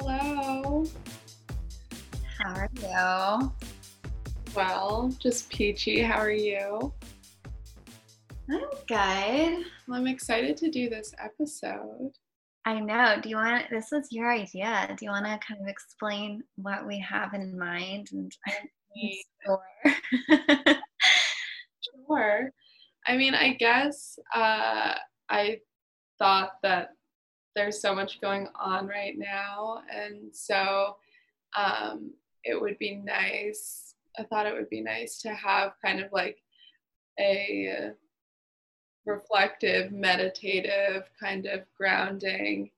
Hello. How are you? Well, just peachy. How are you? I'm good. Well, I'm excited to do this episode. I know. Do you want this was your idea. Do you want to kind of explain what we have in mind and sure. sure. I mean, I guess uh, I thought that there's so much going on right now, and so um, it would be nice. I thought it would be nice to have kind of like a reflective, meditative, kind of grounding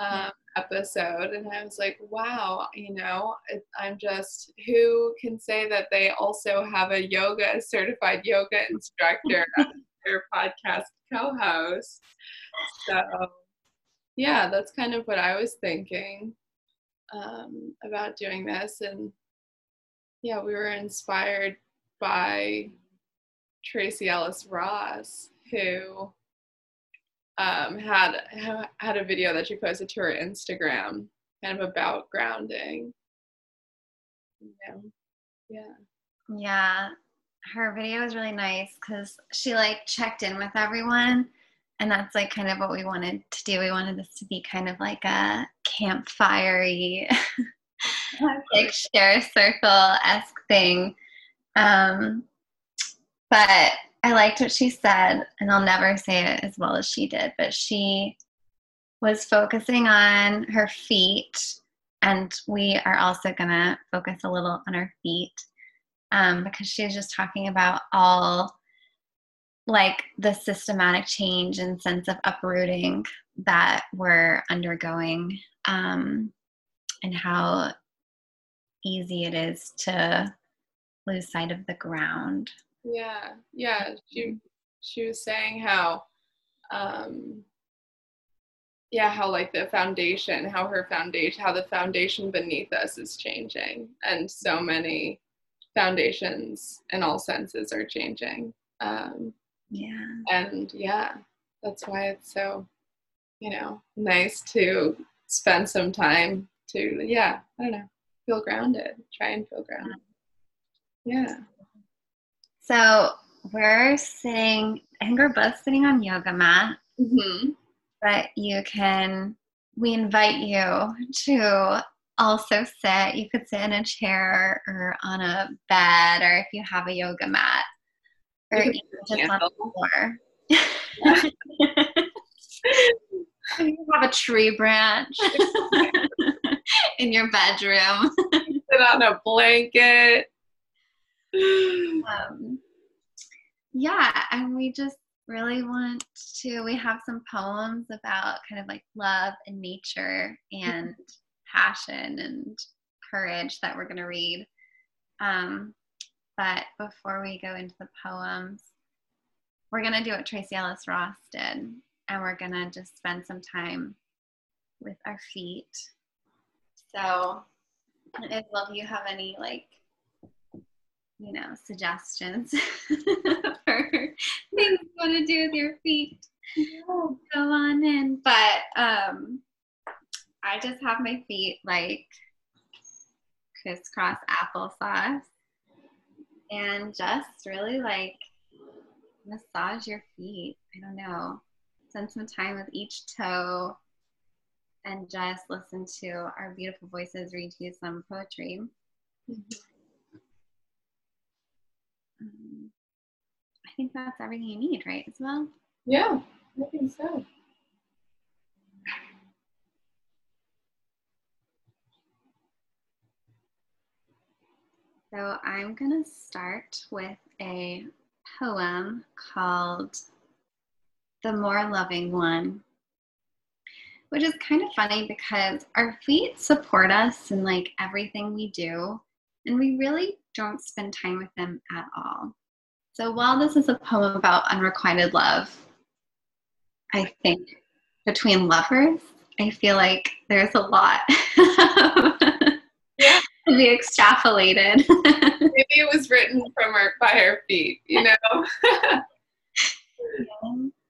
um, episode. And I was like, wow, you know, I'm just, who can say that they also have a yoga, certified yoga instructor, their podcast co host? So, yeah, that's kind of what I was thinking um, about doing this. And yeah, we were inspired by Tracee Ellis Ross, who um, had had a video that she posted to her Instagram, kind of about grounding. Yeah, yeah, yeah. Her video was really nice because she like checked in with everyone, and that's like kind of what we wanted to do. We wanted this to be kind of like a campfirey, like share circle esque thing. Um, but I liked what she said, and I'll never say it as well as she did, but she was focusing on her feet, and we are also to focus a little on her feet um, because she was just talking about all like the systematic change and sense of uprooting that we're undergoing um, and how easy it is to lose sight of the ground yeah, yeah. She she was saying how, um, yeah, how like the foundation, how her foundation, how the foundation beneath us is changing, and so many foundations in all senses are changing. Um, yeah. And yeah, that's why it's so, you know, nice to spend some time to, yeah, I don't know, feel grounded, try and feel grounded. Yeah. So we're sitting, I think we're both sitting on yoga mat, mm-hmm. but you can, we invite you to also sit. You could sit in a chair or on a bed, or if you have a yoga mat, or even just on the floor. you have a tree branch in your bedroom. Sit on a blanket. Um, yeah, and we just really want to. We have some poems about kind of like love and nature and passion and courage that we're going to read. Um, but before we go into the poems, we're going to do what Tracee Ellis Ross did, and we're going to just spend some time with our feet. So, if well, you have any like you know, suggestions for things you want to do with your feet, go on in. But um, I just have my feet like crisscross applesauce and just really like massage your feet. I don't know. Spend some time with each toe and just listen to our beautiful voices read you some poetry. Mm-hmm um, I think that's everything you need, right, as well? Yeah, I think so. So I'm going to start with a poem called The More Loving One, which is kind of funny because our feet support us in like everything we do, and we really don't spend time with them at all. So while this is a poem about unrequited love, I think between lovers, I feel like there's a lot be extrapolated. Maybe it was written from our by our feet, you know.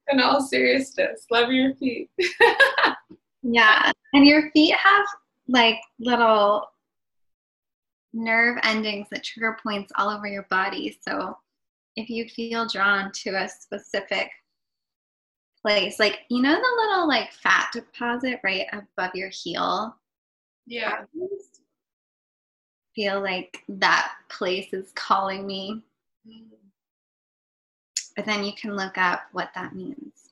In all seriousness, love your feet. yeah, and your feet have like little nerve endings that trigger points all over your body. So if you feel drawn to a specific place, like you know the little like fat deposit right above your heel? Yeah. Feel like that place is calling me. But then you can look up what that means.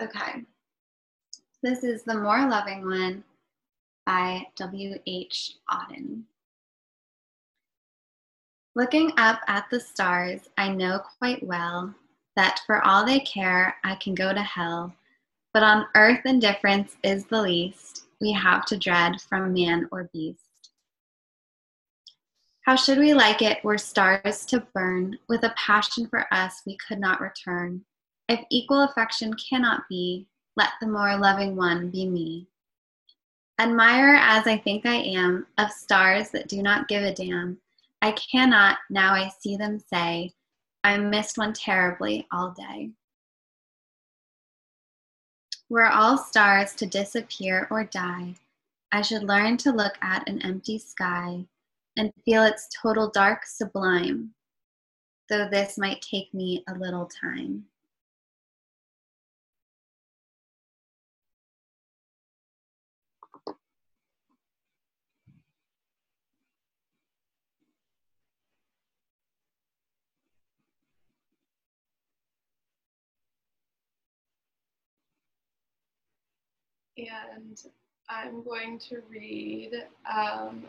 Okay. This is The More Loving One by W.H. Auden. Looking up at the stars, I know quite well that for all they care, I can go to hell. But on earth, indifference is the least we have to dread from man or beast. How should we like it were stars to burn with a passion for us we could not return? If equal affection cannot be, let the more loving one be me. Admire as I think I am of stars that do not give a damn. I cannot, now I see them say, I missed one terribly all day. We're all stars to disappear or die. I should learn to look at an empty sky and feel its total dark sublime, though this might take me a little time. and I'm going to read um,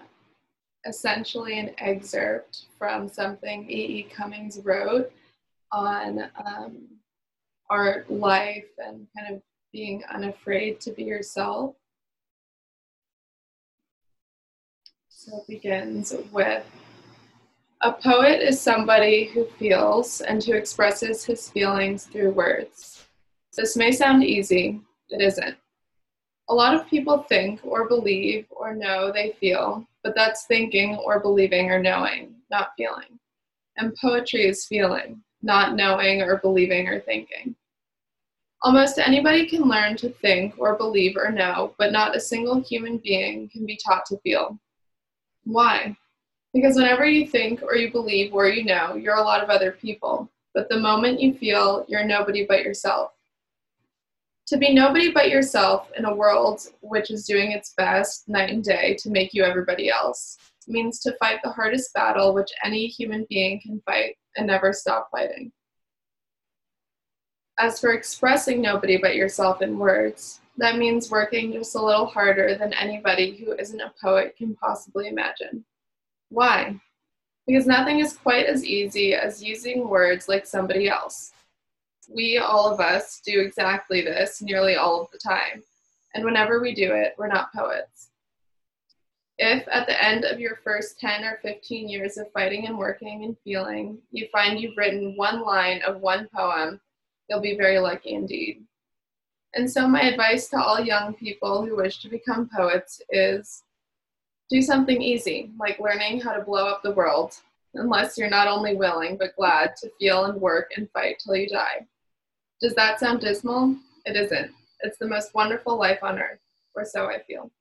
essentially an excerpt from something E.E. E. Cummings wrote on um, art, life, and kind of being unafraid to be yourself. So it begins with A poet is somebody who feels and who expresses his feelings through words. This may sound easy, it isn't. A lot of people think or believe or know they feel, but that's thinking or believing or knowing, not feeling. And poetry is feeling, not knowing or believing or thinking. Almost anybody can learn to think or believe or know, but not a single human being can be taught to feel. Why? Because whenever you think or you believe or you know, you're a lot of other people. But the moment you feel, you're nobody but yourself. To be nobody but yourself in a world which is doing its best night and day to make you everybody else means to fight the hardest battle which any human being can fight and never stop fighting. As for expressing nobody but yourself in words, that means working just a little harder than anybody who isn't a poet can possibly imagine. Why? Because nothing is quite as easy as using words like somebody else we, all of us, do exactly this nearly all of the time. And whenever we do it, we're not poets. If at the end of your first 10 or 15 years of fighting and working and feeling, you find you've written one line of one poem, you'll be very lucky indeed. And so, my advice to all young people who wish to become poets is do something easy, like learning how to blow up the world, unless you're not only willing but glad to feel and work and fight till you die. Does that sound dismal? It isn't. It's the most wonderful life on earth, or so I feel.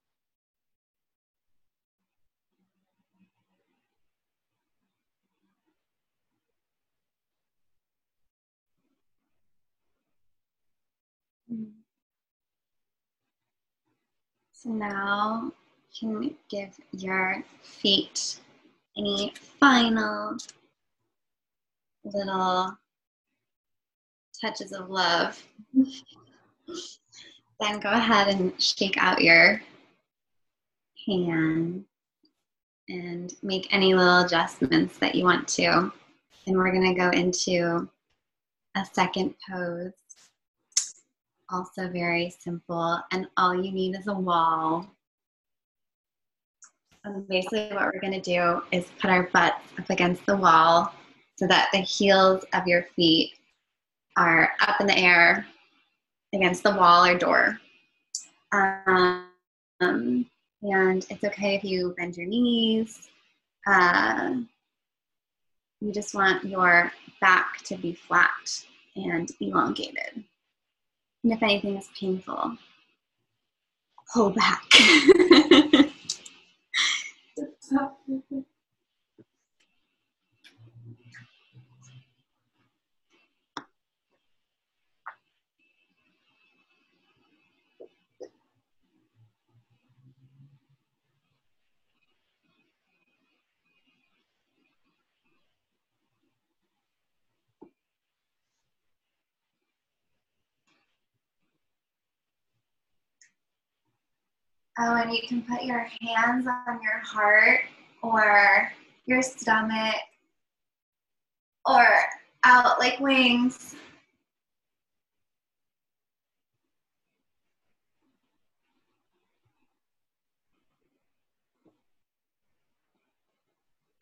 So now you can give your feet any final little touches of love. then go ahead and shake out your hand and make any little adjustments that you want to. And we're going to go into a second pose. Also, very simple, and all you need is a wall. And basically, what we're going to do is put our butts up against the wall so that the heels of your feet are up in the air against the wall or door. Um, and it's okay if you bend your knees. Uh, you just want your back to be flat and elongated. And if anything is painful, pull back. Oh, and you can put your hands on your heart or your stomach or out like wings.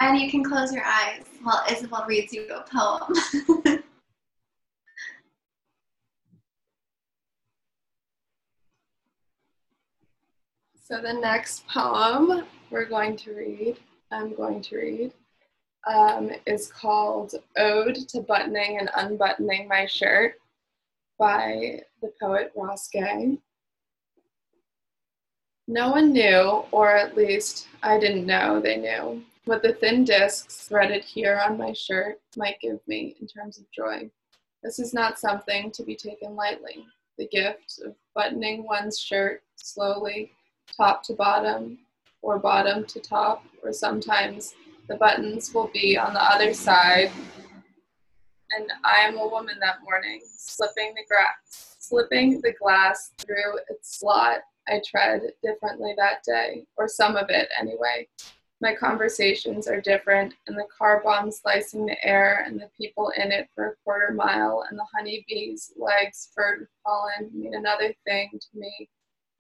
And you can close your eyes while Isabel reads you a poem. So the next poem we're going to read, I'm going to read, um, is called Ode to Buttoning and Unbuttoning My Shirt by the poet Ross Gay. No one knew, or at least I didn't know they knew, what the thin discs threaded here on my shirt might give me in terms of joy. This is not something to be taken lightly. The gift of buttoning one's shirt slowly top to bottom or bottom to top, or sometimes the buttons will be on the other side. And I am a woman that morning, slipping the grass, slipping the glass through its slot. I tread differently that day, or some of it anyway. My conversations are different, and the car bomb slicing the air, and the people in it for a quarter mile, and the honeybees' legs furred with pollen mean another thing to me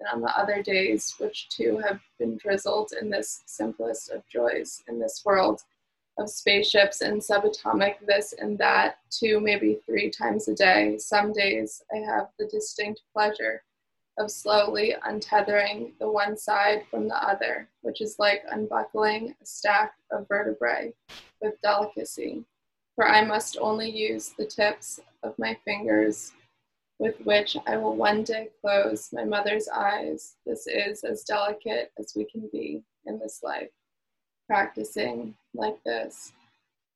and on the other days, which too have been drizzled in this simplest of joys in this world of spaceships and subatomic this and that, two, maybe three times a day. Some days I have the distinct pleasure of slowly untethering the one side from the other, which is like unbuckling a stack of vertebrae with delicacy. For I must only use the tips of my fingers with which I will one day close my mother's eyes. This is as delicate as we can be in this life, practicing like this,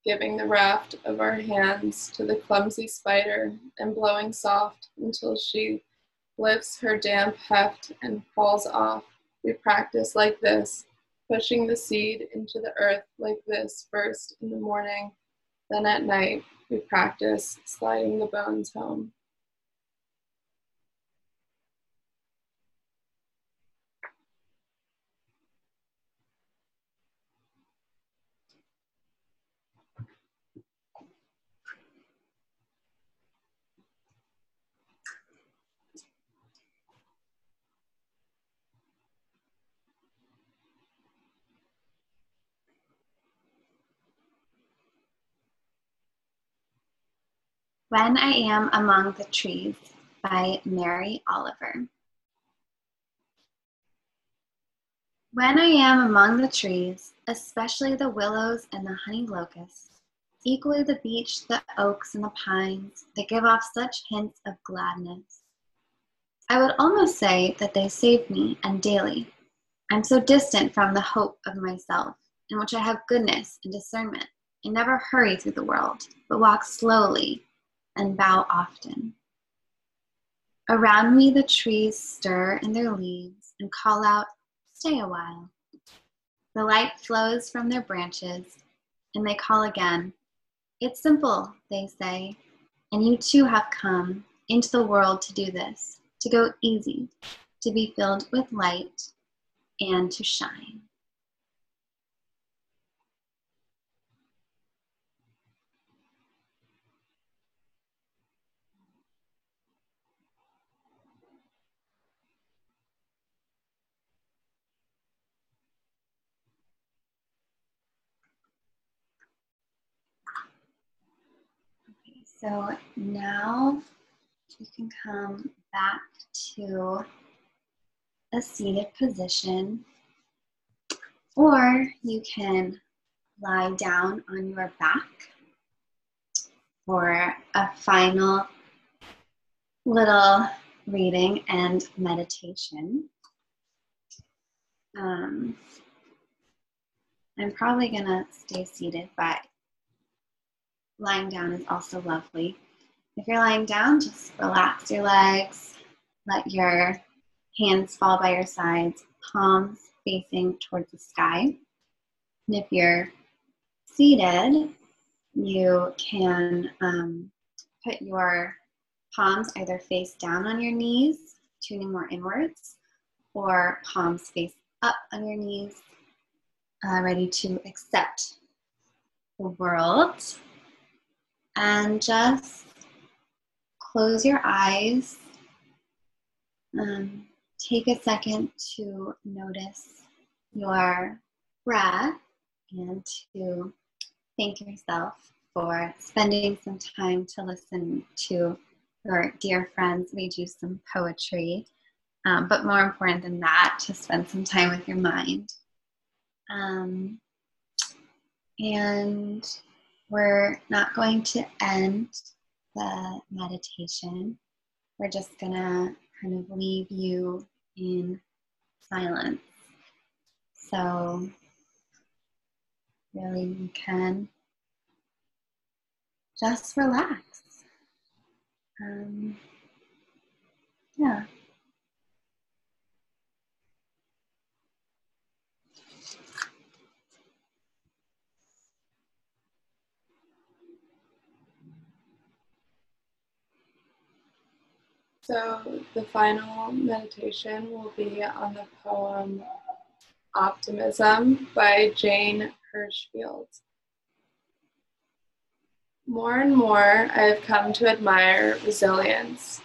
giving the raft of our hands to the clumsy spider and blowing soft until she lifts her damp heft and falls off. We practice like this, pushing the seed into the earth like this, first in the morning, then at night. We practice sliding the bones home. When I Am Among the Trees by Mary Oliver. When I am among the trees, especially the willows and the honey locusts, equally the beech, the oaks, and the pines, they give off such hints of gladness. I would almost say that they save me, and daily. I'm so distant from the hope of myself, in which I have goodness and discernment. I never hurry through the world, but walk slowly and bow often. Around me, the trees stir in their leaves and call out, Stay a while. The light flows from their branches, and they call again. It's simple, they say, and you too have come into the world to do this, to go easy, to be filled with light, and to shine. So now you can come back to a seated position, or you can lie down on your back for a final little reading and meditation. Um, I'm probably gonna stay seated, but lying down is also lovely. If you're lying down, just relax your legs, let your hands fall by your sides, palms facing towards the sky. And if you're seated, you can um, put your palms either face down on your knees, tuning more inwards, or palms face up on your knees, uh, ready to accept the world. And just close your eyes. Um, take a second to notice your breath and to thank yourself for spending some time to listen to your dear friends read you some poetry. Um, but more important than that, to spend some time with your mind. Um, and we're not going to end the meditation. We're just going to kind of leave you in silence. So, really, you can just relax. Um, yeah. So the final meditation will be on the poem Optimism by Jane Hirshfield. More and more, I have come to admire resilience,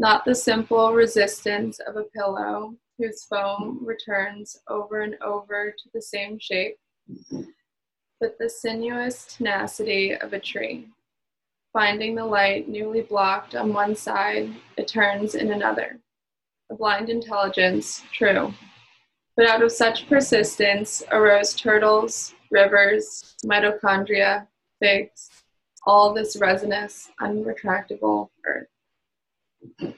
not the simple resistance of a pillow whose foam returns over and over to the same shape, but the sinuous tenacity of a tree Finding the light newly blocked on one side, it turns in another. A blind intelligence, true. But out of such persistence arose turtles, rivers, mitochondria, figs, all this resinous, unretractable earth.